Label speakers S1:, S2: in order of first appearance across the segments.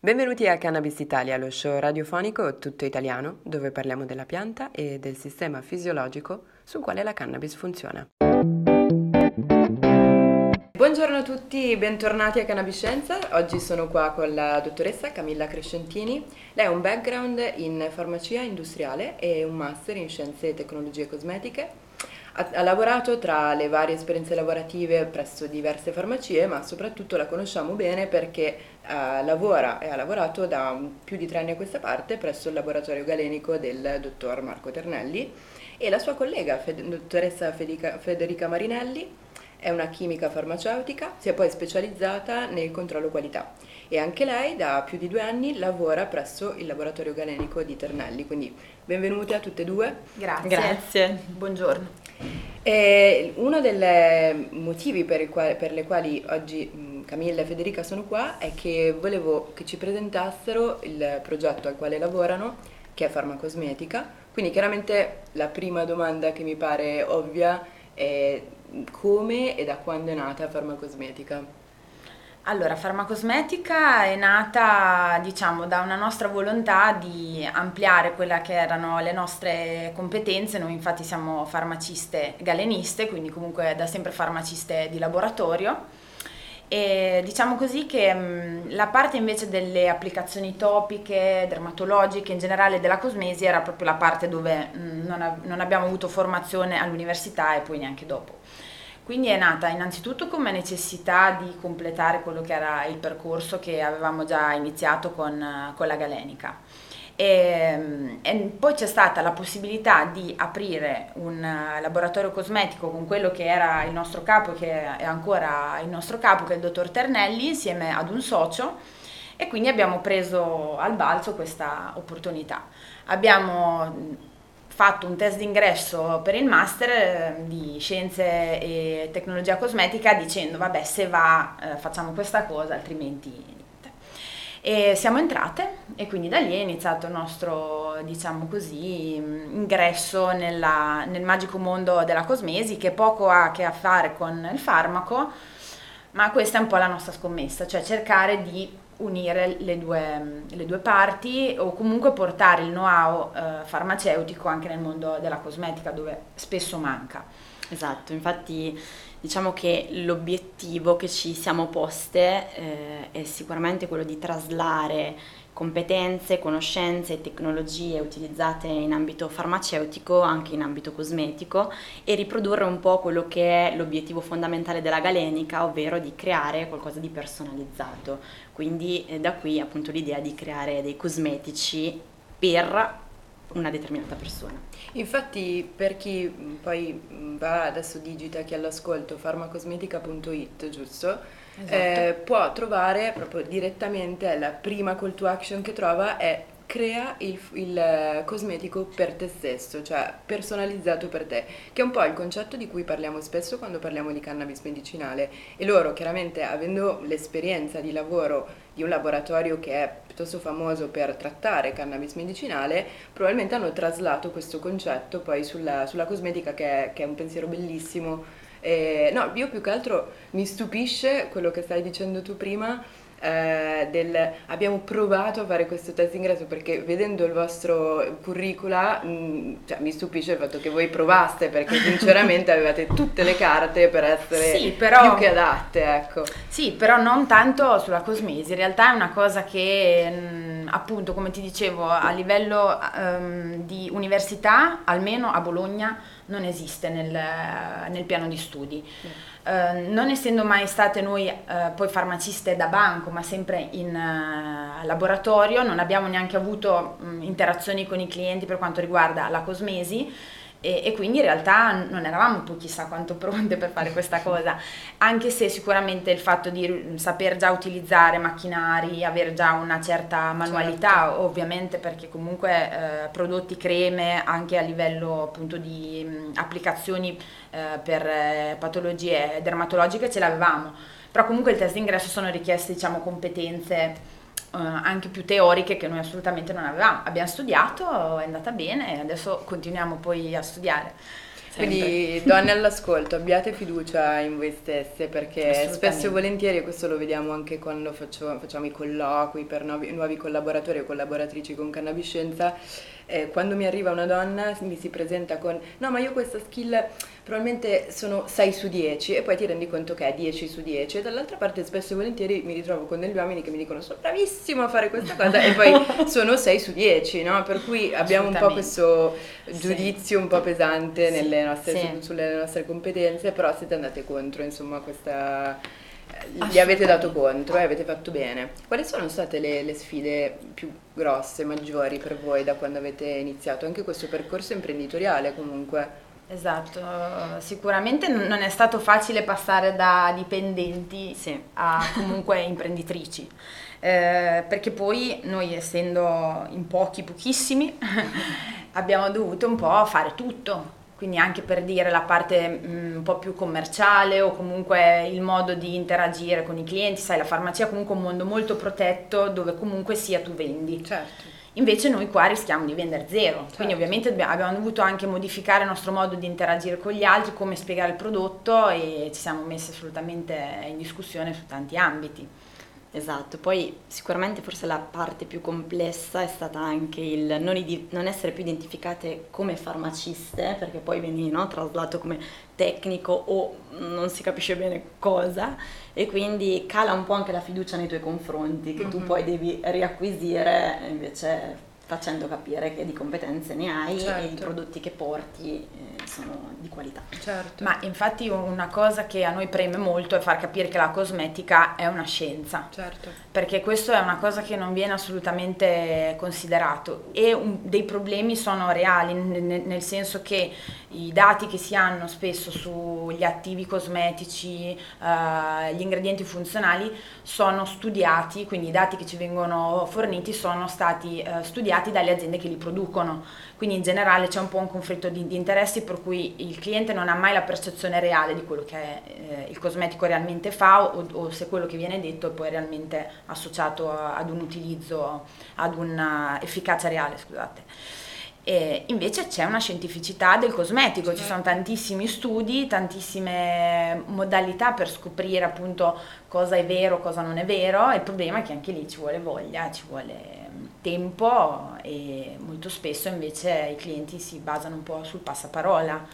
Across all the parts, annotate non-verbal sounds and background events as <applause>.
S1: Benvenuti a Cannabis Italia, lo show radiofonico tutto italiano dove parliamo della pianta e del sistema fisiologico sul quale la cannabis funziona. Buongiorno a tutti, bentornati a Cannabiscienza. Oggi sono qua con la dottoressa Camilla Crescentini. Lei ha un background in farmacia industriale e un master in scienze e tecnologie cosmetiche. Ha, lavorato tra le varie esperienze lavorative presso diverse farmacie, ma soprattutto la conosciamo bene perché uh, lavora e ha lavorato da più di tre anni a questa parte presso il laboratorio galenico del dottor Marco Ternelli e la sua collega, Fed- dottoressa Federica, Federica Marinelli, è una chimica farmaceutica, si è poi specializzata nel controllo qualità e anche lei da più di due anni lavora presso il laboratorio galenico di Ternelli, quindi benvenute a tutte e due.
S2: Grazie.
S3: Grazie.
S2: Buongiorno.
S1: E uno dei motivi per, quali, per le quali oggi Camilla e Federica sono qua è che volevo che ci presentassero il progetto al quale lavorano, che è farmacosmetica. Quindi chiaramente la prima domanda che mi pare ovvia è come e da quando è nata Farmacosmetica?
S2: Allora, Farmacosmetica è nata, diciamo, da una nostra volontà di ampliare quelle che erano le nostre competenze. Noi infatti siamo farmaciste galeniste, quindi comunque da sempre farmaciste di laboratorio. E diciamo così che mh, la parte invece delle applicazioni topiche, dermatologiche, in generale della cosmesi era proprio la parte dove mh, non, av- non abbiamo avuto formazione all'università e poi neanche dopo. Quindi è nata innanzitutto come necessità di completare quello che era il percorso che avevamo già iniziato con, con la Galenica. E, e, poi c'è stata la possibilità di aprire un laboratorio cosmetico con quello che era il nostro capo, che è ancora il nostro capo, che è il dottor Ternelli, insieme ad un socio e quindi abbiamo preso al balzo questa opportunità. Abbiamo fatto un test d'ingresso per il master eh, di scienze e tecnologia cosmetica dicendo vabbè se va eh, facciamo questa cosa altrimenti niente. E siamo entrate e quindi da lì è iniziato il nostro, diciamo così, ingresso nella, nel magico mondo della cosmesi che poco ha a che fare con il farmaco, ma questa è un po' la nostra scommessa, cioè cercare di unire le due, le due, parti o comunque portare il know-how eh, farmaceutico anche nel mondo della cosmetica dove spesso manca.
S3: Esatto, infatti diciamo che l'obiettivo che ci siamo poste eh, è sicuramente quello di traslare competenze, conoscenze e tecnologie utilizzate in ambito farmaceutico, anche in ambito cosmetico e riprodurre un po' quello che è l'obiettivo fondamentale della galenica, ovvero di creare qualcosa di personalizzato. Quindi eh, da qui appunto l'idea di creare dei cosmetici per una determinata persona.
S1: Infatti per chi poi va adesso digita chi all'ascolto farmacosmetica.it, giusto? Esatto. eh, può trovare proprio direttamente la prima call to action che trova è crea il, il, cosmetico per te stesso, cioè personalizzato per te, che è un po' il concetto di cui parliamo spesso quando parliamo di cannabis medicinale e loro chiaramente avendo l'esperienza di lavoro di un laboratorio che è piuttosto famoso per trattare cannabis medicinale, probabilmente hanno traslato questo concetto poi sulla, sulla cosmetica che è, che è un pensiero bellissimo eh, no, io più che altro mi stupisce quello che stai dicendo tu prima. Eh, del, abbiamo provato a fare questo test ingresso perché vedendo il vostro curricula mh, mm, cioè, mi stupisce il fatto che voi provaste perché <laughs> sinceramente avevate tutte le carte per essere sì, però, più che adatte ecco.
S2: sì però non tanto sulla cosmesi in realtà è una cosa che mh, mm, appunto come ti dicevo a livello um, di università almeno a Bologna non esiste nel, nel piano di studi. Mm. Uh, non essendo mai state noi uh, poi farmaciste da banco, ma sempre in uh, laboratorio, non abbiamo neanche avuto um, interazioni con i clienti per quanto riguarda la cosmesi, e, e, quindi in realtà non eravamo poi chissà quanto pronte per fare questa <laughs> cosa, anche se sicuramente il fatto di saper già utilizzare macchinari, avere già una certa manualità, certo. ovviamente perché comunque eh, prodotti creme anche a livello appunto di mh, applicazioni eh, per eh, patologie dermatologiche ce l'avevamo, però comunque il test d'ingresso sono richieste diciamo competenze Uh, anche più teoriche che noi assolutamente non avevamo. Abbiamo studiato, è andata bene e adesso continuiamo poi a studiare.
S1: Quindi donne <laughs> all'ascolto, abbiate fiducia in voi stesse perché spesso e volentieri, e questo lo vediamo anche quando faccio, facciamo i colloqui per nuovi, nuovi collaboratori o collaboratrici con Cannabiscienza, eh, quando mi arriva una donna mi si presenta con no ma io questa skill probabilmente sono 6 su 10 e poi ti rendi conto che è 10 su 10 e dall'altra parte spesso e volentieri mi ritrovo con degli uomini che mi dicono sono bravissimo a fare questa cosa e poi <laughs> sono 6 su 10 no? per cui abbiamo un po' questo giudizio sì. un po' pesante sì. nostre, sì. sulle nostre competenze però siete andate contro insomma questa gli avete dato contro e avete fatto bene. Quali sono state le, le, sfide più grosse, maggiori per voi da quando avete iniziato anche questo percorso imprenditoriale comunque?
S2: Esatto, sicuramente non è stato facile passare da dipendenti sì. a comunque <laughs> imprenditrici, eh, perché poi noi essendo in pochi, pochissimi, <laughs> abbiamo dovuto un po' fare tutto, quindi anche per dire la parte mh, mm, un po' più commerciale o comunque il modo di interagire con i clienti, sai la farmacia è comunque un mondo molto protetto dove comunque sia tu vendi.
S1: Certo.
S2: Invece noi qua rischiamo di vendere zero, certo. quindi ovviamente abbiamo dovuto anche modificare il nostro modo di interagire con gli altri, come spiegare il prodotto e ci siamo messi assolutamente in discussione su tanti ambiti.
S3: Esatto, poi sicuramente forse la parte più complessa è stata anche il non, idi- non essere più identificate come farmaciste, perché poi vieni no, traslato come tecnico o non si capisce bene cosa e quindi cala un po' anche la fiducia nei tuoi confronti che mm-hmm. tu poi devi riacquisire invece facendo capire che di competenze ne hai certo. e i certo. prodotti che porti eh, sono di qualità.
S2: Certo. Ma infatti una cosa che a noi preme molto è far capire che la cosmetica è una scienza.
S1: Certo.
S2: Perché questo è una cosa che non viene assolutamente considerato e un, dei problemi sono reali, nel, nel senso che i dati che si hanno spesso sugli attivi cosmetici, uh, gli ingredienti funzionali sono studiati, quindi i dati che ci vengono forniti sono stati uh, studiati dalle aziende che li producono. Quindi in generale c'è un po' un conflitto di, di interessi per cui il cliente non ha mai la percezione reale di quello che eh, il cosmetico realmente fa o, o, se quello che viene detto è poi realmente associato a, ad un utilizzo, ad un'efficacia reale, scusate. E invece c'è una scientificità del cosmetico, ci sono tantissimi studi, tantissime modalità per scoprire appunto cosa è vero, cosa non è vero, il problema è che anche lì ci vuole voglia, ci vuole mm, tempo e molto spesso invece i clienti si basano un po' sul passaparola,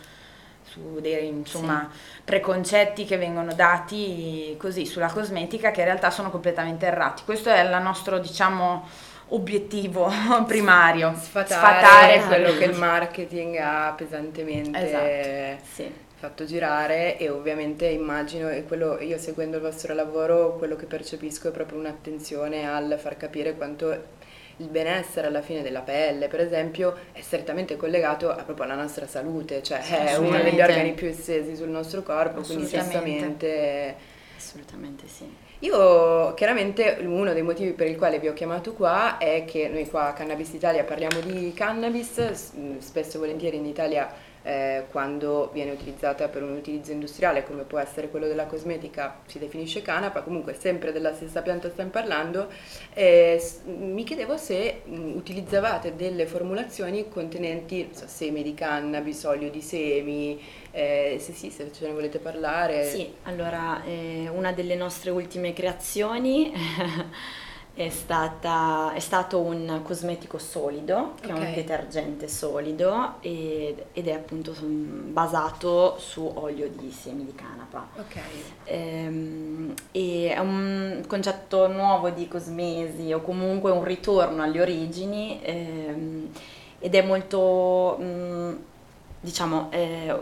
S2: su dei insomma, sì. preconcetti che vengono dati così sulla cosmetica che in realtà sono completamente errati. Questo è il nostro diciamo obiettivo <laughs> primario,
S1: sfatare, sfatare <laughs> quello che il marketing ha pesantemente
S2: esatto, sì.
S1: fatto girare e ovviamente immagino, e quello, io seguendo il vostro lavoro, quello che percepisco è proprio un'attenzione al far capire quanto il benessere alla fine della pelle, per esempio, è strettamente collegato a, proprio alla nostra salute, cioè è uno degli organi più estesi sul nostro corpo, quindi certamente...
S3: Assolutamente sì.
S1: Io chiaramente uno dei motivi per il quale vi ho chiamato qua è che noi qua a Cannabis Italia parliamo di cannabis, spesso e volentieri in Italia eh, quando viene utilizzata per un utilizzo industriale come può essere quello della cosmetica si definisce canapa, comunque sempre della stessa pianta stiamo parlando, eh, mi chiedevo se mh, utilizzavate delle formulazioni contenenti so, semi di cannabis, olio di semi, eh, se sì, se ce ne volete parlare.
S3: Sì, allora eh, una delle nostre ultime creazioni <laughs> è, stata, è stato un cosmetico solido, che okay. è un detergente solido ed, ed, è appunto basato su olio di semi di canapa.
S1: Okay.
S3: Ehm, è un concetto nuovo di cosmesi o comunque un ritorno alle origini ehm, ed è molto... Mh, mm, diciamo, eh,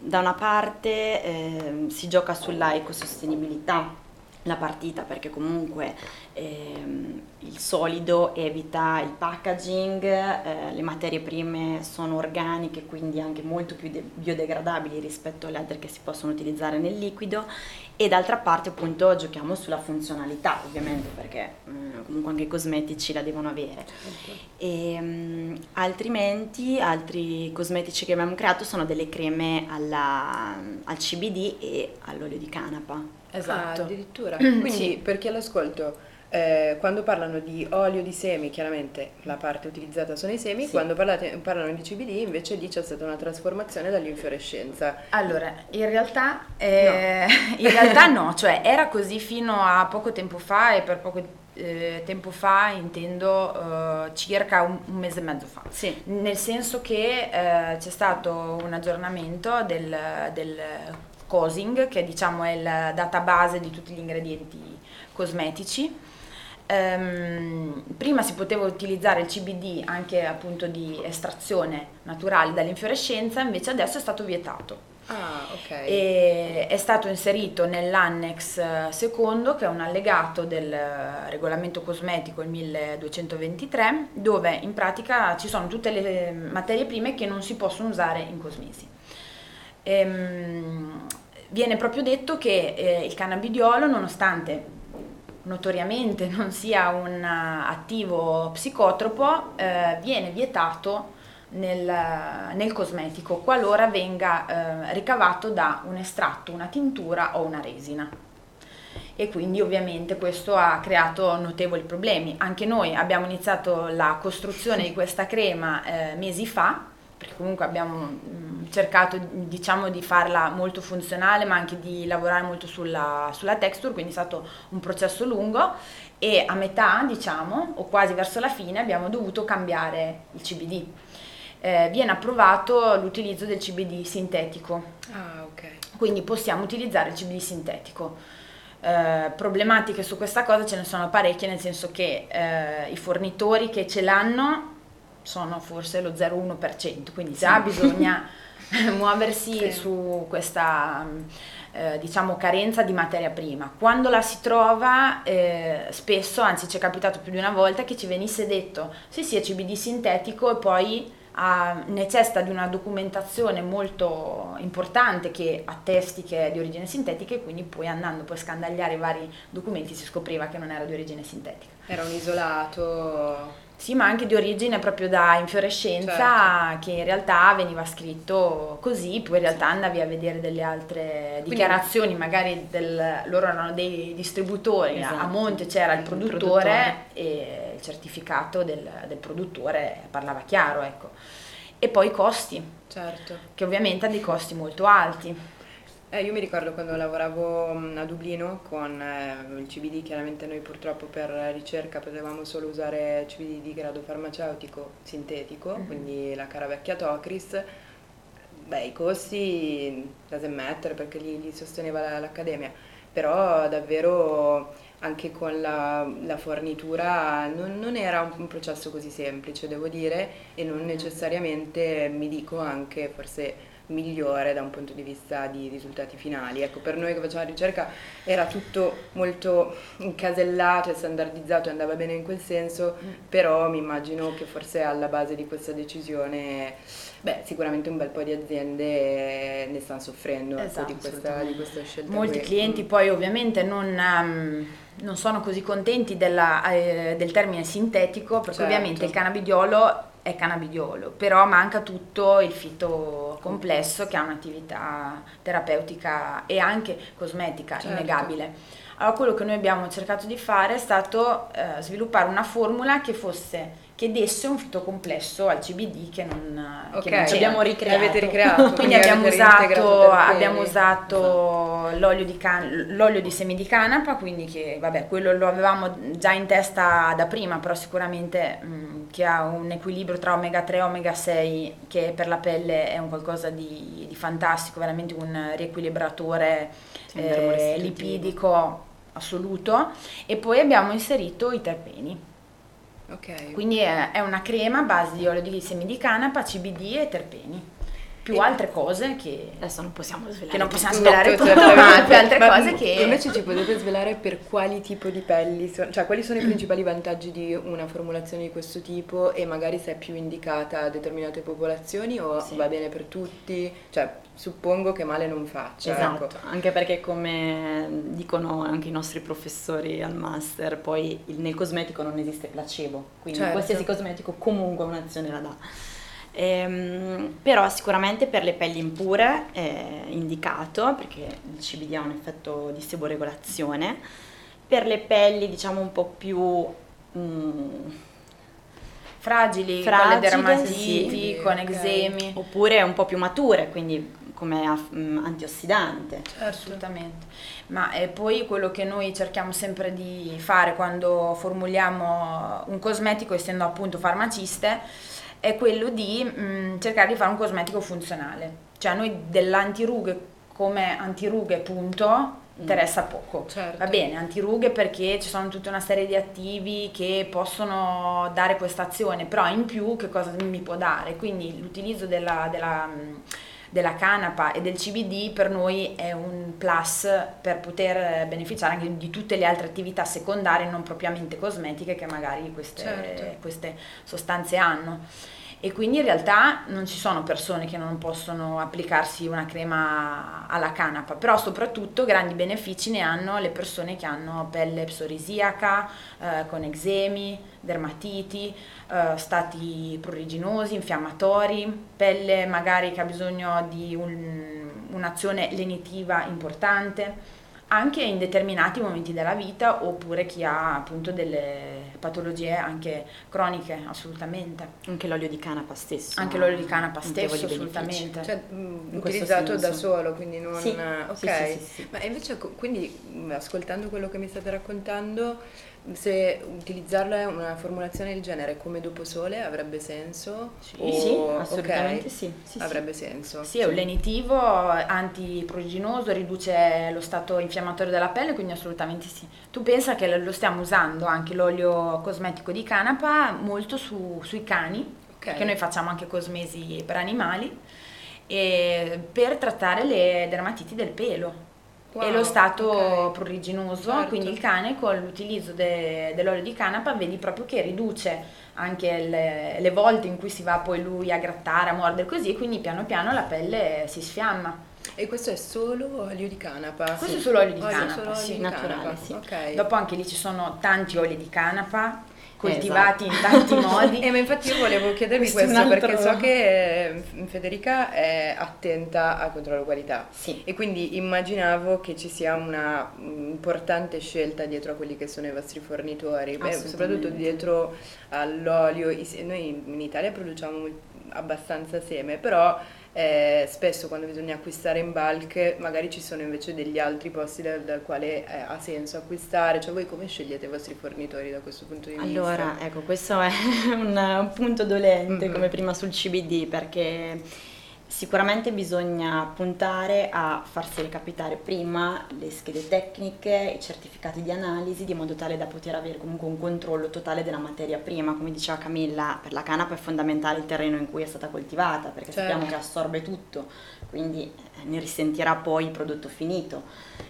S3: da una parte eh, si gioca sulla ecosostenibilità la partita perché comunque ehm, il solido evita il packaging, eh, le materie prime sono organiche quindi anche molto più de- biodegradabili rispetto alle altre che si possono utilizzare nel liquido e d'altra parte appunto giochiamo sulla funzionalità ovviamente perché eh, comunque anche i cosmetici la devono avere. E, um, altrimenti altri cosmetici che abbiamo creato sono delle creme alla, al CBD e all'olio di canapa.
S1: Esatto. Ah, addirittura. <clears throat> Quindi sì. per chi all'ascolto eh, quando parlano di olio di semi, chiaramente la parte utilizzata sono i semi, sì. quando parlate, parlano di CBD invece lì c'è stata una trasformazione dall'infiorescenza.
S2: Allora, in realtà, eh, no. <laughs> in realtà no, cioè era così fino a poco tempo fa e per poco eh, tempo fa intendo uh, circa un, un, mese e mezzo fa.
S3: Sì.
S2: Nel senso che eh, c'è stato un aggiornamento del, del COSING, che diciamo è il database di tutti gli ingredienti cosmetici. Um, prima si poteva utilizzare il CBD anche appunto di estrazione naturale dall'infiorescenza, invece adesso è stato vietato.
S1: Ah, ok.
S2: E è stato inserito nell'annex eh, secondo, che è un allegato del eh, regolamento cosmetico, il 1223, dove in pratica ci sono tutte le materie prime che non si possono usare in cosmesi. Ehm, viene proprio detto che eh, il cannabidiolo, nonostante notoriamente <laughs> non sia un attivo psicotropo, eh, viene vietato nel, nel cosmetico qualora venga eh, ricavato da un estratto, una tintura o una resina e quindi ovviamente questo ha creato notevoli problemi. Anche noi abbiamo iniziato la costruzione di questa crema eh, mesi fa, perché comunque abbiamo mm, cercato diciamo di farla molto funzionale ma anche di lavorare molto sulla, sulla texture, quindi è stato un processo lungo e a metà diciamo o quasi verso la fine abbiamo dovuto cambiare il CBD eh, viene approvato l'utilizzo del CBD sintetico.
S1: Ah, ok.
S2: Quindi possiamo utilizzare il CBD sintetico. Eh, problematiche su questa cosa ce ne sono parecchie, nel senso che eh, i fornitori che ce l'hanno sono forse lo 0,1%, quindi già sì. bisogna <laughs> <laughs> muoversi sì. su questa eh, diciamo carenza di materia prima. Quando la si trova, eh, spesso, anzi ci è capitato più di una volta che ci venisse detto sì sì è CBD sintetico e poi ha, necessita di una documentazione molto importante che attesti che è di origine sintetica e quindi poi andando poi a scandagliare i vari documenti si scopriva che non era di origine sintetica.
S1: Era un isolato
S2: sì, ma anche di origine proprio da infiorescenza certo. che in realtà veniva scritto così, poi in realtà andavi a vedere delle altre dichiarazioni, Quindi, magari del, loro erano dei distributori, esatto. a monte c'era il produttore, il produttore, e il certificato del, del, produttore parlava chiaro, ecco. E poi i costi,
S1: certo.
S2: che ovviamente ha dei costi molto alti.
S1: Eh, io mi ricordo quando lavoravo mm, a Dublino con eh, il CBD, chiaramente noi purtroppo per ricerca potevamo solo usare CBD di grado farmaceutico sintetico, mm-hmm. quindi la cara vecchia Tocris. Beh, i costi da smettere perché li, li sosteneva l'accademia, però davvero anche con la, la fornitura non, non, era un, un, processo così semplice, devo dire, e non necessariamente mi dico anche forse migliore da un punto di vista di risultati finali. Ecco, per noi che facciamo la ricerca era tutto molto incasellato e standardizzato e andava bene in quel senso, mm. però mi immagino che forse alla base di questa decisione, beh, sicuramente un bel po' di aziende ne stanno soffrendo ecco, esatto, di, questa, di, questa, scelta.
S2: Molti qui. clienti mm. poi ovviamente non... Um, non sono così contenti della, eh, del termine sintetico perché certo. ovviamente il cannabidiolo è cannabidiolo, però manca tutto il fito complesso che ha un'attività terapeutica e anche cosmetica certo. innegabile. Allora quello che noi abbiamo cercato di fare è stato eh, sviluppare una formula che fosse che desse un fito complesso al CBD che non,
S1: okay.
S2: che non
S1: abbiamo ricreato. Avete ricreato. <laughs>
S2: Quindi abbiamo usato, abbiamo usato l'olio, di can- l'olio di semi di canapa, quindi che vabbè, quello lo avevamo già in testa da prima, però sicuramente mh, che ha un equilibrio tra omega 3 e omega 6 che per la pelle è un qualcosa di, di fantastico, veramente un riequilibratore eh, lipidico assoluto e poi abbiamo inserito i terpeni
S1: Okay.
S2: Quindi è, è, una crema a base di olio di semi di canapa, CBD e terpeni. Più e altre cose che
S3: adesso non possiamo svelare.
S2: Che non possiamo svelare tutto, ma più altre ma cose che...
S1: Invece ci potete svelare per quali tipo di pelli, cioè quali sono i principali vantaggi di una formulazione di questo tipo e magari se è più indicata a determinate popolazioni o sì. va bene per tutti? Cioè suppongo che male non faccia.
S3: Esatto,
S1: ecco.
S3: anche perché come dicono anche i nostri professori al master, poi nel cosmetico non esiste placebo, quindi certo. qualsiasi cosmetico comunque un'azione la dà. Ehm, però sicuramente per le pelli impure è indicato perché il CBD ha un effetto di seboregolazione per le pelli diciamo un po' più... Mm,
S2: fragili,
S3: Fragile,
S2: con le dermatiti,
S1: sì,
S2: con eczemi.
S3: oppure un po' più mature, quindi come mm, antiossidante.
S2: Assolutamente, ma eh, poi quello che noi cerchiamo sempre di fare quando formuliamo un cosmetico, essendo appunto farmaciste, è quello di mh, cercare di fare un cosmetico funzionale. Cioè a noi dell'antirughe come antirughe punto interessa poco.
S1: Certo.
S2: Va bene, antirughe perché ci sono tutta una serie di attivi che possono dare questa azione, però in più che cosa mi può dare? Quindi l'utilizzo della, della, mh, della canapa e del CBD per noi è un plus per poter beneficiare anche di tutte le altre attività secondarie non propriamente cosmetiche che magari queste,
S1: Certo.
S2: queste sostanze hanno. E quindi in realtà non ci sono persone che non possono applicarsi una crema alla canapa, però soprattutto grandi benefici ne hanno le persone che hanno pelle psorisiaca, eh, con eczemi, dermatiti, eh, stati pruriginosi, infiammatori, pelle magari che ha bisogno di un- un'azione lenitiva importante anche in determinati momenti della vita oppure chi ha appunto delle patologie anche croniche assolutamente
S3: Anche l'olio di canapa stesso.
S2: anche l'olio di canapa stesso assolutamente
S1: Cioè, mh,
S3: questo
S1: utilizzato da solo, quindi non...
S3: Sì,
S1: ok.
S3: sì, sì, sì, sì.
S1: Ma invece, quindi, mh, ascoltando quello che mi state raccontando, se utilizzarla una formulazione del genere come dopo sole avrebbe senso?
S3: Sì,
S1: O-
S3: sì, assolutamente sì. sì, sì.
S1: Avrebbe senso.
S2: sì è un lenitivo antipruriginoso riduce lo stato infiammatorio della pelle quindi assolutamente sì tu pensa che lo stiamo usando anche l'olio cosmetico di canapa molto su- sui cani
S1: Ok.
S2: perché noi facciamo anche cosmesi per animali per trattare le dermatiti del pelo e
S1: Wow,
S2: lo stato
S1: ok.
S2: pruriginoso,
S1: Certo.
S2: quindi il cane con l'utilizzo de- dell'olio di canapa vedi proprio che riduce anche le, le volte in cui si va poi lui a grattare, a mordere così, e quindi piano piano la pelle si sfiamma.
S1: E questo è solo olio di canapa?
S2: Questo è solo olio di
S1: Olio-
S2: canapa,
S1: solo olio
S2: sì,
S1: di
S3: naturale,
S1: canapa,
S3: sì.
S1: Ok.
S2: Dopo anche lì ci sono tanti oli di canapa coltivati in tanti modi. <laughs>
S1: Eh, ma infatti io volevo chiedervi
S3: Questo
S1: questo, perché so che eh, Federica è attenta al controllo qualità
S3: Sì.
S1: e quindi immaginavo che ci sia una mm, importante scelta dietro a quelli che sono i vostri fornitori, Beh, soprattutto dietro all'olio. Noi in Italia produciamo abbastanza seme, però eh, spesso quando bisogna acquistare in bulk magari ci sono invece degli altri posti dal, dal quale eh, ha senso acquistare, cioè voi come scegliete i vostri fornitori da questo punto di vista?
S3: Allora, ecco, questo è <laughs> un, un punto dolente
S1: Mhm.
S3: come prima sul CBD perché sicuramente bisogna puntare a farsi recapitare prima le schede tecniche, i certificati di analisi di modo tale da poter avere comunque un controllo totale della materia prima. Come diceva Camilla, per la canapa è fondamentale il terreno in cui è stata coltivata perché
S1: Certo.
S3: sappiamo che assorbe tutto, quindi eh, ne risentirà poi il prodotto finito.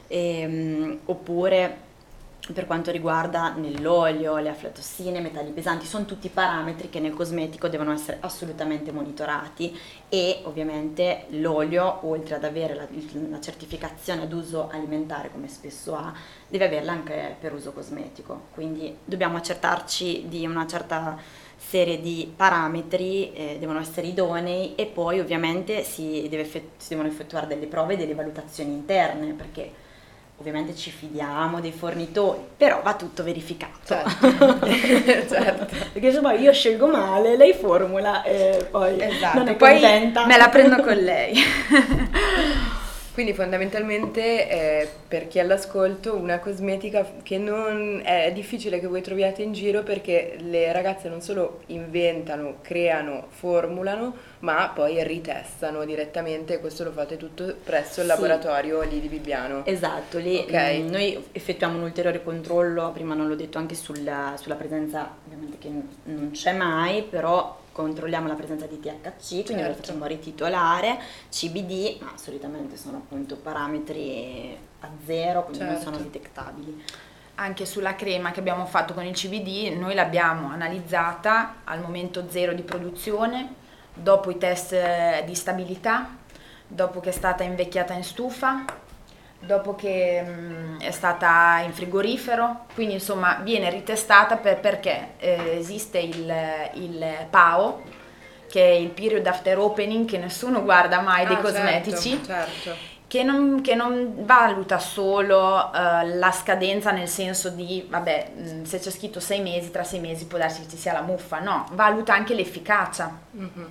S3: Ehm, oppure per quanto riguarda nell'olio, le aflatossine, i metalli pesanti, sono tutti parametri che nel cosmetico devono essere assolutamente monitorati e ovviamente l'olio, oltre ad avere la, la certificazione ad uso alimentare come spesso ha, deve averla anche per uso cosmetico. Quindi dobbiamo accertarci di una certa serie di parametri, eh, devono essere idonei e poi ovviamente si, deve effett- si devono effettuare delle prove e delle valutazioni interne perché ovviamente ci fidiamo dei fornitori, però va tutto verificato.
S1: Certo. <laughs> certo.
S3: Perché se poi io scelgo male, lei formula e poi
S2: Esatto,
S3: non è
S2: poi
S3: contenta.
S2: me la prendo con lei. <laughs>
S1: Quindi fondamentalmente eh, per chi è all'ascolto una cosmetica che non è difficile che voi troviate in giro perché le ragazze non solo inventano, creano, formulano, ma poi ritestano direttamente, questo lo fate tutto presso il
S3: Sì.
S1: laboratorio lì di Bibbiano.
S3: Esatto, lì
S1: Ok.
S3: mm, noi effettuiamo un ulteriore controllo, prima non l'ho detto anche sulla, sulla presenza, ovviamente che non c'è mai, però controlliamo la presenza di THC, quindi lo
S1: Certo.
S3: facciamo rititolare, CBD, ma solitamente sono appunto parametri a zero, quindi non
S1: Certo.
S3: sono detectabili.
S2: Anche sulla crema che abbiamo fatto con il CBD, noi l'abbiamo analizzata al momento zero di produzione, dopo i test eh, di stabilità, dopo che è stata invecchiata in stufa, dopo che mm, è stata in frigorifero, quindi insomma viene ritestata per- perché eh, esiste il, il PAO, che è il period after opening che nessuno guarda mai dei
S1: Ah, certo,
S2: cosmetici
S1: Certo.
S2: che non, che non, valuta solo uh, la scadenza nel senso di, vabbè, mh, se c'è scritto sei mesi, tra sei mesi può darsi che ci sia la muffa, no, valuta anche l'efficacia. Mm-hmm.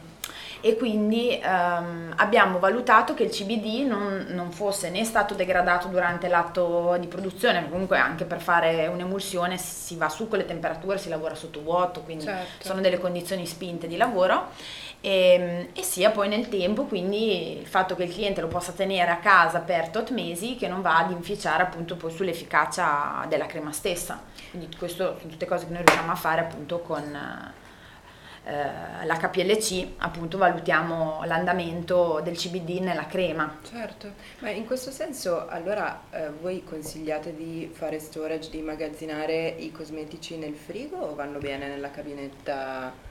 S2: E quindi um, abbiamo valutato che il CBD non, non, fosse né stato degradato durante l'atto di produzione, comunque anche per fare un'emulsione si va su con le temperature, si lavora sotto vuoto, quindi certo. sono delle condizioni spinte di lavoro e, ehm, e, sia poi nel tempo, quindi il fatto che il cliente lo possa tenere a casa per tot mesi che non va ad inficiare appunto poi sull'efficacia della crema stessa. Quindi queste sono tutte cose che noi riusciamo a fare appunto con eh, l'HPLC, appunto valutiamo l'andamento del CBD nella crema.
S1: Certo, ma in questo senso allora eh, voi consigliate di fare storage, di immagazzinare i cosmetici nel frigo o vanno bene nella cabinetta?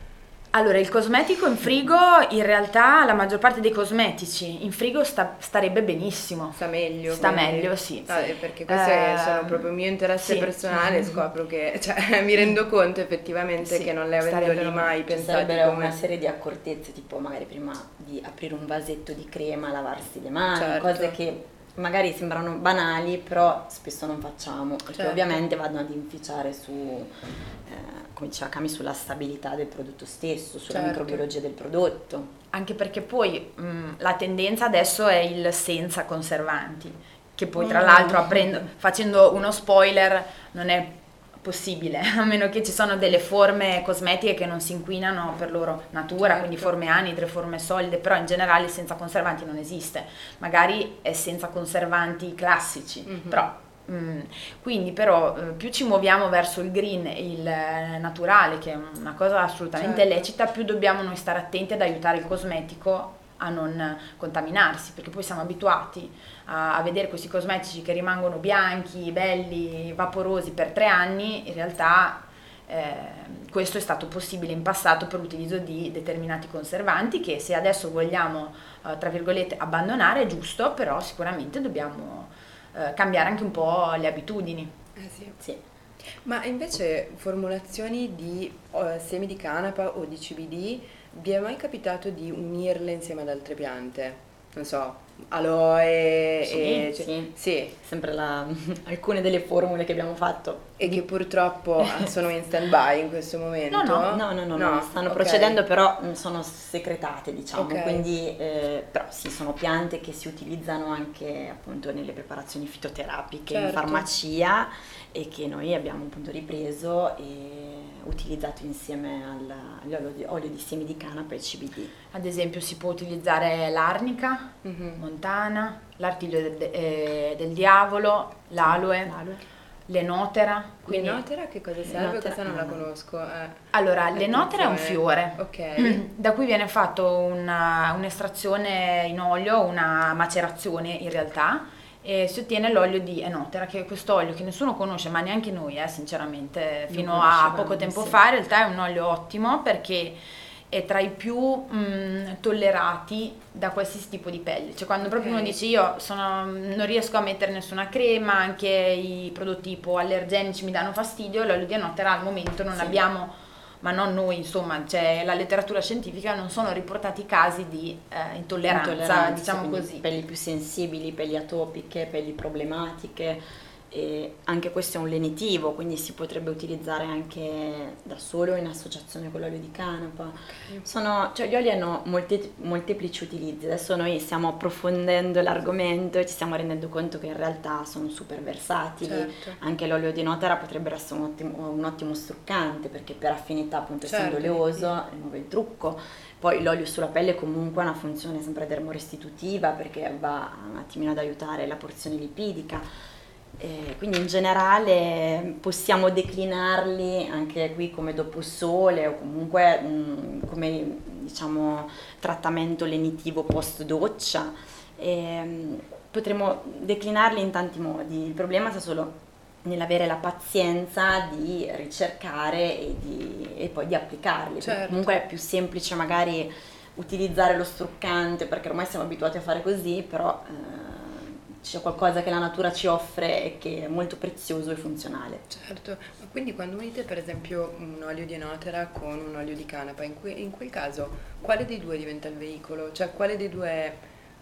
S2: Allora, il cosmetico in frigo, in realtà la maggior parte dei cosmetici in frigo sta, starebbe benissimo.
S1: Sta meglio.
S2: Sta quindi. meglio, sì.
S1: Ah. Perché questo eh, è sono proprio il mio interesse sì. personale, scopro che, <laughs> cioè, mi rendo conto effettivamente sì, che non le avendo mai pensate
S3: sarebbero come... una serie di accortezze, tipo magari prima di aprire un vasetto di crema, lavarsi le mani, certo. cose che magari sembrano banali, però spesso non facciamo, perché certo. ovviamente vanno ad inficiare su, eh, come diceva Cami, sulla stabilità del prodotto stesso, sulla certo. microbiologia del prodotto.
S2: Anche perché poi mh, la tendenza adesso è il senza conservanti, che poi tra mm. l'altro aprendo, facendo uno spoiler non è possibile, <laughs> a meno che ci sono delle forme cosmetiche che non si inquinano per loro natura, certo. quindi forme anidre, forme solide, però in generale senza conservanti non esiste. Magari è senza conservanti classici, mm-hmm. però mm, quindi però eh, più ci muoviamo verso il green, il eh, naturale, che è una cosa assolutamente certo. lecita, più dobbiamo noi stare attenti ad aiutare il cosmetico a non contaminarsi, perché poi siamo abituati a, a, vedere questi cosmetici che rimangono bianchi, belli, vaporosi per tre anni, in realtà eh, questo è stato possibile in passato per l'utilizzo di determinati conservanti che se adesso vogliamo, eh, tra virgolette, abbandonare è giusto, però sicuramente dobbiamo eh, cambiare anche un po' le abitudini.
S1: Eh sì. sì. Ma invece formulazioni di uh, semi di canapa o di CBD vi è mai capitato di unirle insieme ad altre piante? Non so, aloe
S3: sì, e sì. sì. sempre la, <laughs> alcune delle formule che abbiamo fatto
S1: e che purtroppo sono in stand by in questo <laughs> momento
S3: no no no, no, no, no stanno okay. procedendo però mm, sono secretate diciamo okay. quindi eh, però sì sono piante che si utilizzano anche appunto nelle preparazioni fitoterapiche certo. in farmacia e che noi abbiamo appunto ripreso e utilizzato insieme all'olio di, semi di canapa e CBD.
S2: Ad esempio si può utilizzare l'arnica, mm-hmm. montana, l'artiglio del, eh, del diavolo, l'aloe. l'aloe. L'enotera.
S1: Quindi... L'enotera che cosa serve? L'enotera, Questa non la conosco. Eh.
S2: Allora, l'enotera è un fiore
S1: okay. <clears throat>
S2: da cui viene fatta un'estrazione in olio, una macerazione in realtà, e si ottiene l'olio di enotera, che è questo olio che nessuno conosce, ma neanche noi, eh, sinceramente, fino a poco tempo sì. fa, in realtà è un olio ottimo perché è tra i più mh, tollerati da qualsiasi tipo di pelle. Cioè quando proprio okay. uno dice io sono, non riesco a mettere nessuna crema, anche i prodotti tipo allergenici mi danno fastidio, l'olio di enotera al momento non sì. abbiamo ma non noi, insomma, c'è la letteratura scientifica, non sono riportati casi di eh, intolleranza, intolleranza, diciamo così.
S3: Pelli più sensibili, pelli atopiche, pelli problematiche e anche questo è un lenitivo, quindi si potrebbe utilizzare anche da solo in associazione con l'olio di canapa. Sono, cioè, gli oli hanno molti, molteplici utilizzi, adesso noi stiamo approfondendo l'argomento e ci stiamo rendendo conto che in realtà sono super versatili, certo. anche l'olio di notera potrebbe essere un ottimo, un ottimo struccante perché per affinità appunto certo. essendo oleoso nuovo il trucco. Poi l'olio sulla pelle comunque ha una funzione sempre dermorestitutiva perché va un attimino ad aiutare la porzione lipidica eh, quindi in generale possiamo declinarli anche qui come dopo sole o comunque mh, mm, come diciamo trattamento lenitivo post doccia. Eh, potremmo declinarli in tanti modi, il problema sta solo nell'avere la pazienza di ricercare e, di, e poi di applicarli. Certo. Comunque è più semplice magari utilizzare lo struccante perché ormai siamo abituati a fare così, però eh, c'è qualcosa che la natura ci offre e che è molto prezioso e funzionale.
S1: Certo, ma quindi quando unite per esempio un olio di enotera con un olio di canapa, in, que- in quel caso quale dei due diventa il veicolo? Cioè quale dei due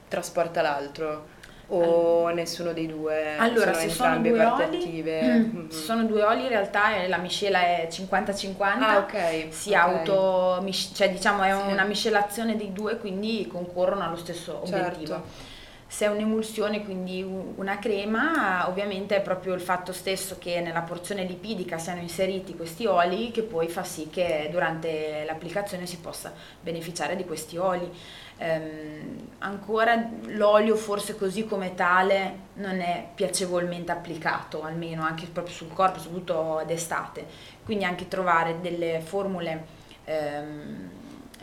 S1: trasporta l'altro? O nessuno dei due?
S2: Allora,
S1: sono
S2: se sono
S1: entrambe
S2: due
S1: parti
S2: oli,
S1: attive? <clears throat>
S2: mm, se sono due oli in realtà eh, la miscela è 50-50.
S1: Ah, ok.
S2: Si
S1: ok.
S2: auto, cioè diciamo è
S1: Sì.
S2: una miscelazione dei due, quindi concorrono allo stesso
S1: Certo.
S2: Se è un'emulsione, quindi una crema, ovviamente è proprio il fatto stesso che nella porzione lipidica siano inseriti questi oli che poi fa sì che durante l'applicazione si possa beneficiare di questi oli. Ehm, ancora l'olio forse così come tale non è piacevolmente applicato, almeno anche proprio sul corpo, soprattutto d'estate. Quindi anche trovare delle formule ehm,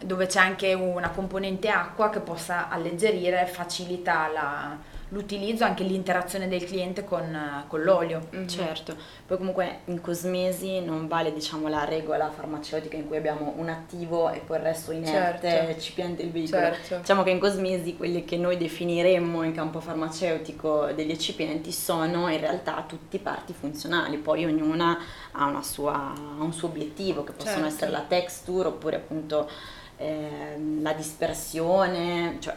S2: dove c'è anche una componente acqua che possa alleggerire, facilita la- l'utilizzo, anche l'interazione del cliente con, con l'olio.
S1: Mhm.
S3: Certo, poi comunque in cosmesi non vale diciamo la regola farmaceutica in cui abbiamo un attivo e poi il resto inerte,
S1: Certo.
S3: eccipiente il veicolo.
S1: Certo.
S3: Diciamo che in cosmesi quelli che noi definiremmo in campo farmaceutico degli eccipienti sono in realtà tutti parti funzionali, poi ognuna ha, una sua- ha un suo obiettivo che possono
S1: Certo.
S3: essere la texture oppure appunto ehm, la dispersione, cioè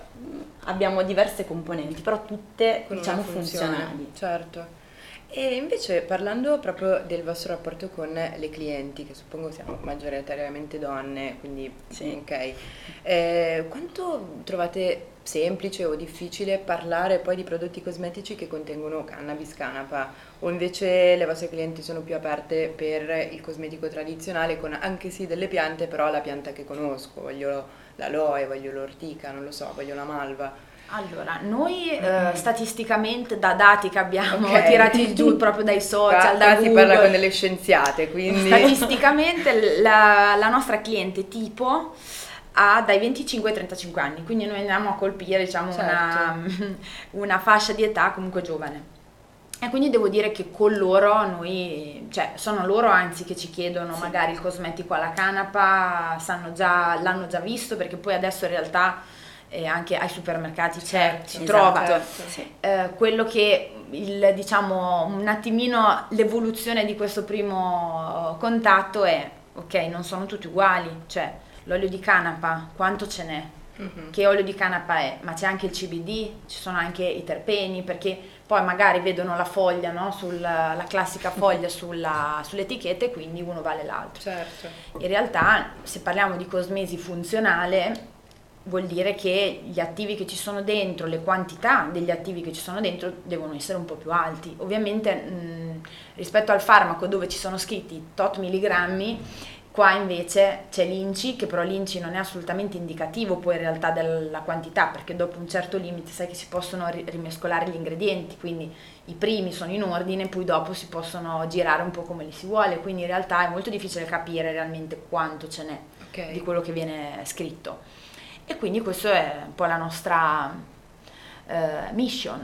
S3: abbiamo diverse componenti, però tutte
S1: Con
S3: diciamo funzionali.
S1: Certo. E invece parlando proprio del vostro rapporto con le clienti, che suppongo siano maggioritariamente donne, quindi
S3: Sì.
S1: ok, eh, quanto trovate semplice o difficile parlare poi di prodotti cosmetici che contengono cannabis canapa o invece le vostre clienti sono più aperte per il cosmetico tradizionale con anche sì delle piante, però la pianta che conosco, voglio l'aloe, voglio l'ortica, non lo so, voglio la malva.
S2: Allora, noi eh, statisticamente da dati che abbiamo
S1: Ok.
S2: tirati giù <laughs> proprio dai social, da
S1: si
S2: Google,
S1: parla con delle scienziate, quindi...
S2: statisticamente la, la nostra cliente tipo ha dai 25 ai 35 anni, quindi noi andiamo a colpire diciamo una, <laughs> una fascia di età comunque giovane. E quindi devo dire che con loro noi, cioè sono loro anzi che ci chiedono
S3: Sì.
S2: magari il cosmetico alla canapa, sanno già, l'hanno già visto perché poi adesso in realtà eh, anche ai supermercati c'è,
S1: Certo,
S2: si
S1: esatto,
S2: trova.
S1: certo.
S3: Sì.
S2: Eh, quello che il, diciamo un attimino l'evoluzione di questo primo contatto è ok non sono tutti uguali cioè l'olio di canapa quanto ce n'è
S1: Mhm.
S2: che olio di canapa è ma c'è anche il CBD ci sono anche i terpeni perché poi magari vedono la foglia no? Sul- la classica <laughs> foglia sulla, sull'etichetta e quindi uno vale l'altro
S1: Certo.
S2: in realtà, se parliamo di cosmesi funzionale, vuol dire che gli attivi che ci sono dentro, le quantità degli attivi che ci sono dentro devono essere un po' più alti. Ovviamente mh, rispetto al farmaco dove ci sono scritti tot milligrammi, qua invece c'è l'INCI, che però l'INCI non è assolutamente indicativo poi in realtà della quantità, perché dopo un certo limite sai che si possono ri- rimescolare gli ingredienti, quindi i primi sono in ordine, poi dopo si possono girare un po' come li si vuole, quindi in realtà è molto difficile capire realmente quanto ce n'è
S1: Ok.
S2: di quello che viene scritto. E quindi questo è un po' la nostra eh, mission.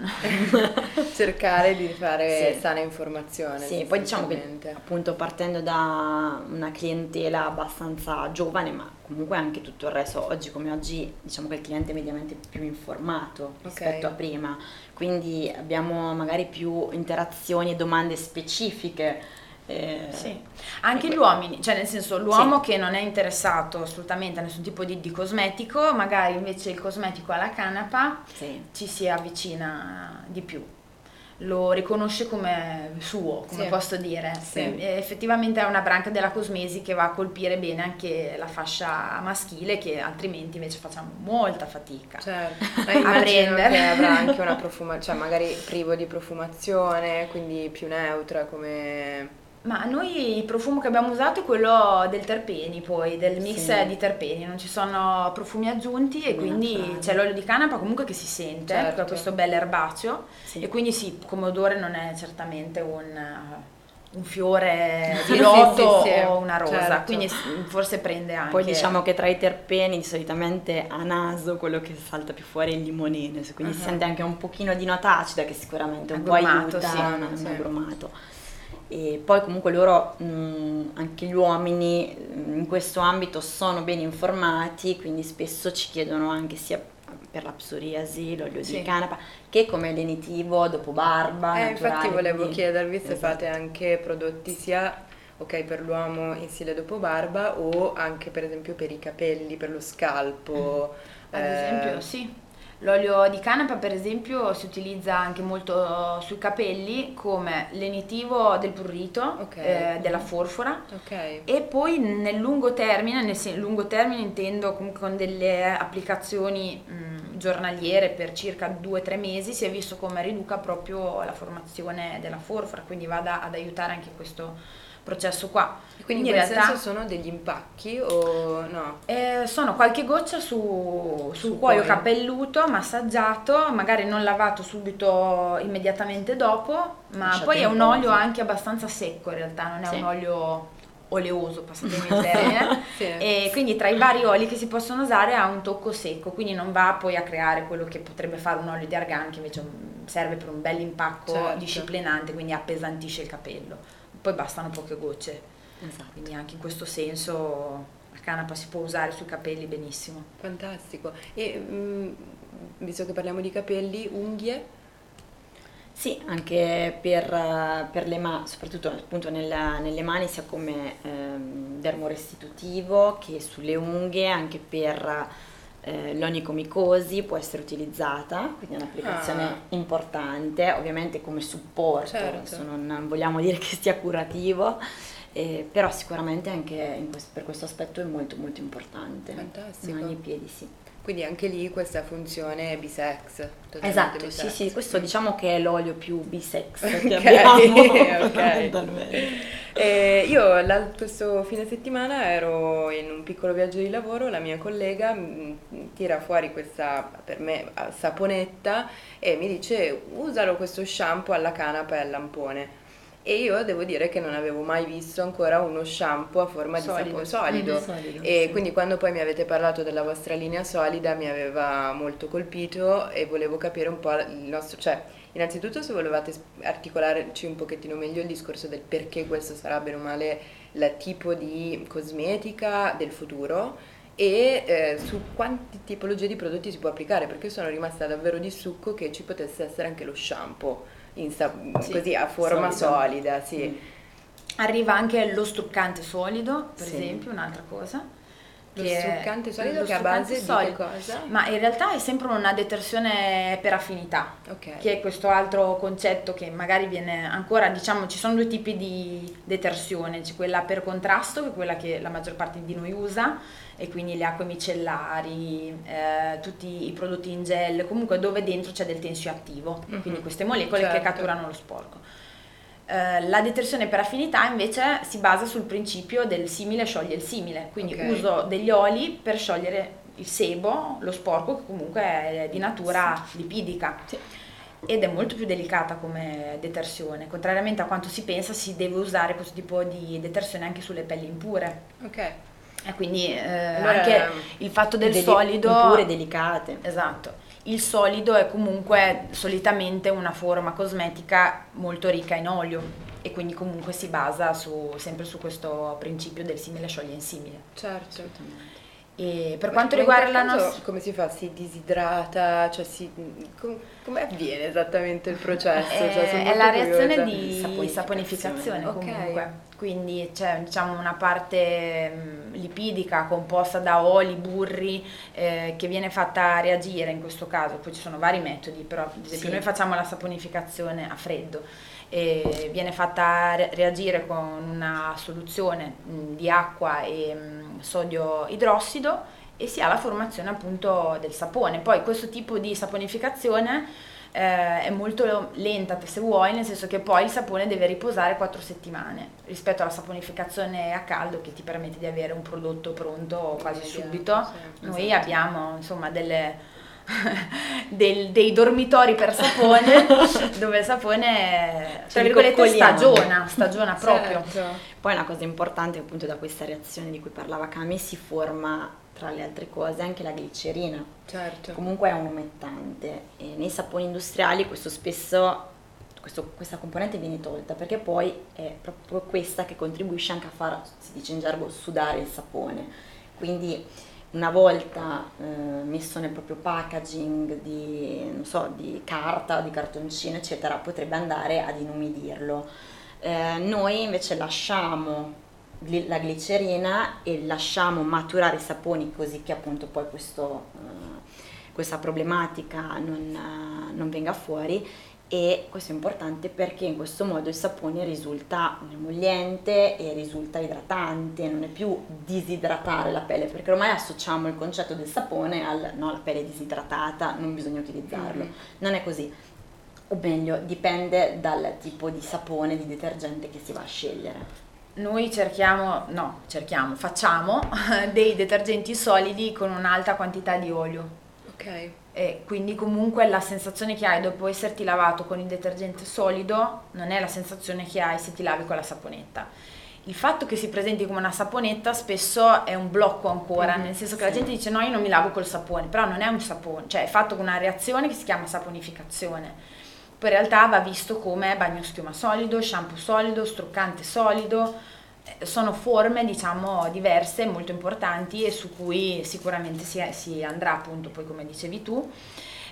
S2: <laughs>
S1: Cercare di fare
S3: Sì.
S1: sana informazione.
S3: Sì, poi diciamo che appunto partendo da una clientela abbastanza giovane, ma comunque anche tutto il resto, oggi come oggi diciamo che il cliente è mediamente più informato rispetto a prima, quindi abbiamo magari più interazioni e domande specifiche. Eh,
S2: Sì. Anche gli uomini, cioè nel senso l'uomo che non è interessato assolutamente a nessun tipo di, di cosmetico, magari invece il cosmetico alla canapa
S3: sì.
S2: ci si avvicina di più. Lo riconosce come suo, come
S1: Sì.
S2: posso dire.
S1: Sì.
S2: Effettivamente è una branca della cosmesi che va a colpire bene anche la fascia maschile, che altrimenti invece facciamo molta fatica.
S1: Certo, <laughs> immagino
S2: prendere.
S1: che avrà anche una <laughs> profumazione, cioè magari privo di profumazione, quindi più neutra come...
S2: Ma noi il profumo che abbiamo usato è quello del terpeni, poi del mix
S3: Sì.
S2: di terpeni, non ci sono profumi aggiunti e quindi
S3: naturali.
S2: c'è l'olio di canapa comunque che si sente,
S1: Certo.
S2: ha questo bel erbaceo
S3: Sì.
S2: e quindi sì, come odore non è certamente un, un fiore <laughs> di
S1: Sì,
S2: loto
S1: sì, sì,
S2: o una rosa,
S1: certo.
S2: quindi forse prende anche...
S3: Poi diciamo che tra i terpeni solitamente a naso quello che salta più fuori è il limonene, quindi si
S1: Ah.
S3: sente anche un pochino di nota acida che sicuramente un po' aiuta,
S2: sì,
S3: un
S1: sì.
S3: agrumato. E poi comunque loro, mh, anche gli uomini mh, in questo ambito sono ben informati, quindi spesso ci chiedono anche sia per la psoriasi, l'olio
S2: Sì.
S3: di canapa, che come lenitivo dopo barba.
S1: Eh, infatti volevo
S3: quindi-
S1: chiedervi se
S3: Esatto.
S1: fate anche prodotti sia, ok, per l'uomo in stile dopo barba o anche per esempio per i capelli, per lo scalpo.
S2: Ad
S1: eh,
S2: esempio, sì. L'olio di canapa per esempio si utilizza anche molto sui capelli come lenitivo del burrito, okay. eh, della forfora okay. e poi nel lungo termine, nel sen- lungo termine intendo comunque con delle applicazioni mh, giornaliere per circa 2-3 mesi si è visto come riduca proprio la formazione della forfora, quindi vada ad aiutare anche questo processo qua.
S1: Quindi, in, in realtà senso sono degli impacchi o no?
S2: Eh, sono qualche goccia su, sul cuoio capelluto, massaggiato, magari non lavato subito immediatamente dopo, ma Lasciate poi è un olio anche abbastanza secco in realtà, non è sì. un olio oleoso, passatemi il <laughs> termine, sì. e quindi tra i vari oli che si possono usare ha un tocco secco, quindi non va poi a creare quello che potrebbe fare un olio di argan che invece serve per un bel impacco certo. disciplinante, quindi appesantisce il capello poi bastano poche gocce. Esatto. Quindi anche in questo senso la canapa si può usare sui capelli benissimo.
S1: Fantastico. E mh, mm, visto che parliamo di capelli, unghie?
S3: Sì, anche per, per le mani, soprattutto appunto nella, nelle mani, sia come ehm, dermorestitutivo che sulle unghie, anche per eh, l'onicomicosi può essere utilizzata, quindi è un'applicazione ah. importante, ovviamente come supporto, certo. non, vogliamo dire che sia curativo, eh, però sicuramente anche questo, per questo aspetto è molto molto importante.
S1: Fantastico.
S3: Mani e piedi, sì.
S1: Quindi anche lì questa funzione è bisex.
S3: Esatto, bisex. sì, sì, questo diciamo che è l'olio più bisex <laughs> che okay, abbiamo. <laughs> ok.
S1: Eh, io questo fine settimana ero in un piccolo viaggio di lavoro, la mia collega m, tira fuori questa, per me, saponetta e mi dice usalo questo shampoo alla canapa e al lampone. E io devo dire che non avevo mai visto ancora uno shampoo a forma solido. di sapone solido. Mm-hmm, solido e sì. quindi quando poi mi avete parlato della vostra linea solida mi aveva molto colpito e volevo capire un po' il nostro, cioè innanzitutto se volevate articolarci un pochettino meglio il discorso del perché questo sarà bene o male il tipo di cosmetica del futuro e eh, su quante tipologie di prodotti si può applicare perché sono rimasta davvero di succo che ci potesse essere anche lo shampoo sa- sì, così a forma solido. solida, sì. Mm.
S2: Arriva anche lo struccante solido, per sì. esempio, un'altra cosa.
S1: Lo struccante solido che è a base solido. di cosa?
S2: Ma in realtà è sempre una detersione per affinità, okay. che è questo altro concetto che magari viene ancora, diciamo, ci sono due tipi di detersione, c'è quella per contrasto, che è quella che la maggior parte di noi usa, e quindi le acque micellari, eh, tutti i prodotti in gel, comunque dove dentro c'è del tensio attivo, mm-hmm. quindi queste molecole certo. che catturano lo sporco. Eh, la detersione per affinità invece si basa sul principio del simile scioglie il simile, quindi okay. uso degli oli per sciogliere il sebo, lo sporco che comunque è di natura sì. lipidica. Sì ed è molto più delicata come detersione. Contrariamente a quanto si pensa, si deve usare questo tipo di detersione anche sulle pelli impure.
S1: Ok.
S2: E quindi eh, allora, anche il fatto del deli- solido...
S3: Pure delicate.
S2: Esatto. Il solido è comunque solitamente una forma cosmetica molto ricca in olio e quindi comunque si basa su, sempre su questo principio del simile scioglie in simile.
S1: Certo. Assolutamente.
S2: E per quanto riguarda la nostra...
S1: Come si fa? Si disidrata? Cioè si... Com- come avviene esattamente il processo? Cioè,
S2: è la reazione curiosa. di saponificazione, saponificazione okay. comunque. Quindi c'è diciamo, una parte mh, lipidica composta da oli, burri, eh, che viene fatta reagire in questo caso. Poi ci sono vari metodi, però ad esempio sì. noi facciamo la saponificazione a freddo e viene fatta reagire con una soluzione di acqua e sodio idrossido e si ha la formazione appunto del sapone. Poi questo tipo di saponificazione eh, è molto lenta se vuoi, nel senso che poi il sapone deve riposare 4 settimane rispetto alla saponificazione a caldo che ti permette di avere un prodotto pronto quasi subito. Sì, Noi esatto. abbiamo insomma delle <laughs> del, dei dormitori per sapone <laughs> dove il sapone tra virgolette stagiona, stagiona <laughs> proprio. Certo.
S3: Poi una cosa importante appunto da questa reazione di cui parlava Cami si forma tra le altre cose anche la glicerina.
S1: Certo.
S3: Comunque è un umettante e nei saponi industriali questo spesso questo, questa componente viene tolta perché poi è proprio questa che contribuisce anche a far, si dice in gergo, sudare il sapone. Quindi una volta eh, messo nel proprio packaging di, so, di carta, di cartoncino, eccetera, potrebbe andare ad inumidirlo. Eh, noi invece lasciamo la glicerina e lasciamo maturare i saponi così che appunto poi questo, eh, questa problematica non, non venga fuori e questo è importante perché in questo modo il sapone risulta emolliente e risulta idratante, non è più disidratare la pelle, perché ormai associamo il concetto del sapone al no, la pelle è disidratata, non bisogna utilizzarlo. Mm-hmm. Non è così. O meglio, dipende dal tipo di sapone, di detergente che si va a scegliere.
S2: Noi cerchiamo, no, cerchiamo, facciamo <laughs> dei detergenti solidi con un'alta quantità di olio.
S1: Ok
S2: e quindi comunque la sensazione che hai dopo esserti lavato con il detergente solido non è la sensazione che hai se ti lavi con la saponetta. Il fatto che si presenti come una saponetta spesso è un blocco ancora, mm-hmm, nel senso che sì. la gente dice no io non mi lavo col sapone, però non è un sapone, cioè è fatto con una reazione che si chiama saponificazione. Poi in realtà va visto come bagno schiuma solido, shampoo solido, struccante solido, sono forme diciamo diverse, molto importanti e su cui sicuramente si, si andrà appunto poi come dicevi tu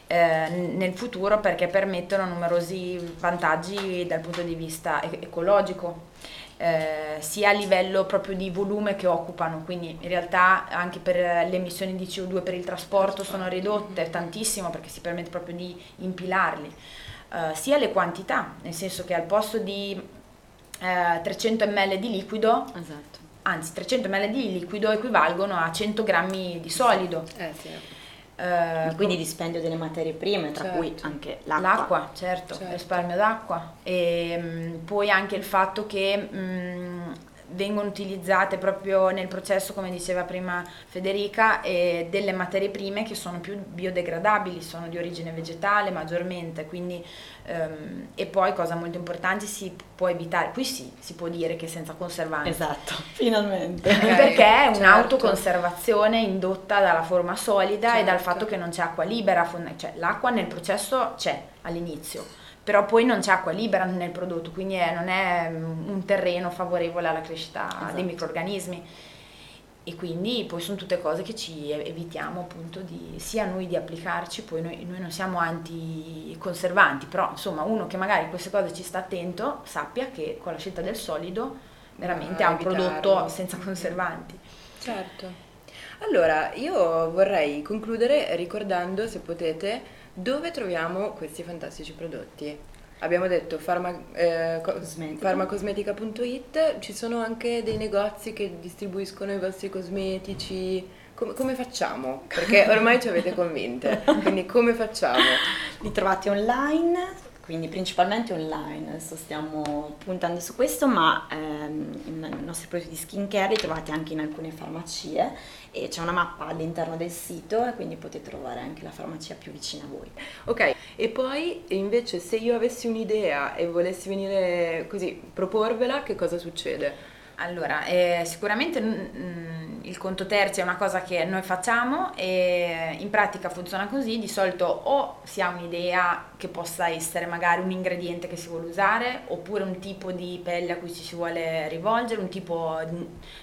S2: eh, nel futuro perché permettono numerosi vantaggi dal punto di vista ecologico. Eh, sia a livello proprio di volume che occupano, quindi in realtà anche per le emissioni di CO2 per il trasporto sono ridotte tantissimo perché si permette proprio di impilarli, eh, sia le quantità, nel senso che al posto di eh, 300 ml di liquido,
S3: esatto.
S2: anzi 300 ml di liquido equivalgono a 100 grammi di solido.
S1: Eh, sì.
S3: Uh, quindi dispendio delle materie prime, tra certo. cui anche l'acqua.
S2: L'acqua, certo, certo. risparmio d'acqua. E um, poi anche il fatto che um, vengono utilizzate proprio nel processo, come diceva prima Federica, eh, delle materie prime che sono più biodegradabili, sono di origine vegetale maggiormente, quindi, ehm, e poi cosa molto importante si può evitare, qui sì, si può dire che senza conservanti.
S3: Esatto, <laughs> finalmente.
S2: Perché è <laughs> certo. un'autoconservazione indotta dalla forma solida certo. e dal fatto che non c'è acqua libera, cioè l'acqua nel processo c'è all'inizio però poi non c'è acqua libera nel prodotto, quindi è, non è mm, un terreno favorevole alla crescita esatto. dei microrganismi. E quindi poi sono tutte cose che ci evitiamo appunto di, sia noi di applicarci, poi noi, noi non siamo anticonservanti, però insomma uno che magari queste cose ci sta attento sappia che con la scelta del solido veramente ah, ha un prodotto senza conservanti.
S1: Certo. Allora, ich vorrei concludere ricordando, se potete, dove troviamo questi fantastici prodotti? Abbiamo detto farma, eh, farmacosmetica.it, ci sono anche dei negozi che distribuiscono i vostri cosmetici. Come, come facciamo? Perché ormai ci avete convinte, <laughs> quindi come facciamo?
S3: Li trovate online quindi principalmente online, adesso stiamo puntando su questo, ma ehm, i nostri prodotti di skincare li trovate anche in alcune farmacie e c'è una mappa all'interno del sito e quindi potete trovare anche la farmacia più vicina a voi.
S1: Ok, e poi invece se io avessi un'idea e volessi venire così, proporvela, che cosa succede?
S2: Allora, eh, sicuramente mm, il conto terzi è una cosa che noi facciamo e in pratica funziona così, di solito o si ha un'idea che possa essere magari un ingrediente che si vuole usare oppure un tipo di pelle a cui ci si vuole rivolgere, un tipo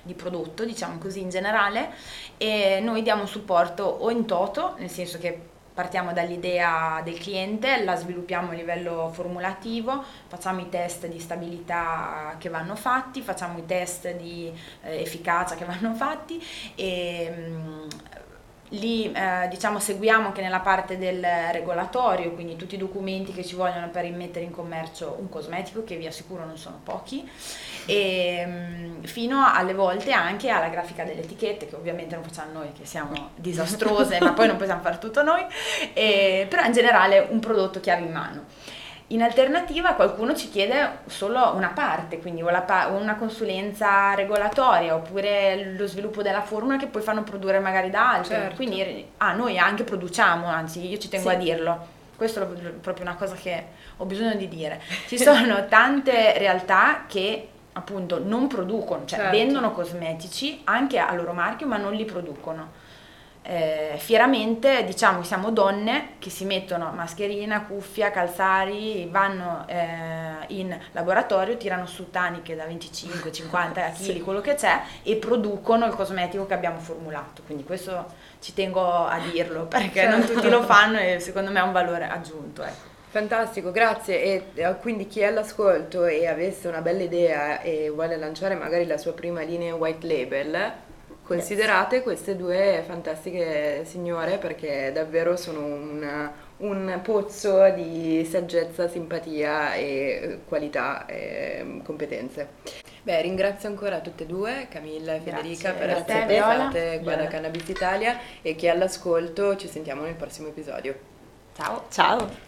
S2: di prodotto, diciamo così in generale e noi diamo un supporto o in toto, nel senso che partiamo dall'idea del cliente, la sviluppiamo a livello formulativo, facciamo i test di stabilità che vanno fatti, facciamo i test di eh, efficacia che <laughs> vanno fatti e mm, Lì eh, diciamo, seguiamo anche nella parte del regolatorio, quindi tutti i documenti che ci vogliono per immettere in commercio un cosmetico, che vi assicuro non sono pochi, e mh, fino alle volte anche alla grafica delle etichette, che ovviamente non facciamo noi, che siamo disastrose, ma poi non possiamo fare tutto noi, e, però in generale un prodotto chiave in mano. In alternativa qualcuno ci chiede solo una parte, quindi una consulenza regolatoria oppure lo sviluppo della formula che poi fanno produrre magari da altri. Certo. Quindi ah, noi anche produciamo, anzi io ci tengo sì. a dirlo. Questo è proprio una cosa che ho bisogno di dire. Ci sono <laughs> tante realtà che appunto non producono, cioè certo. vendono cosmetici anche a loro marchio ma non li producono eh, fieramente diciamo che siamo donne che si mettono mascherina, cuffia, calzari, vanno eh, in laboratorio, tirano su taniche da 25-50 kg, <laughs> sì. quello che c'è, e producono il cosmetico che abbiamo formulato. Quindi questo ci tengo a dirlo perché certo. non tutti lo fanno e secondo me è un valore aggiunto. Ecco.
S1: Fantastico, grazie. E eh, quindi chi è all'ascolto e avesse una bella idea e vuole lanciare magari la sua prima linea white label, considerate queste due fantastiche signore perché davvero sono un, un pozzo di saggezza, simpatia e qualità e competenze. Beh, ringrazio ancora tutte e due, Camilla e Federica,
S2: Grazie.
S1: per
S2: Grazie,
S1: essere state qua da Cannabis Italia e che all'ascolto ci sentiamo nel prossimo episodio.
S2: Ciao.
S3: Ciao!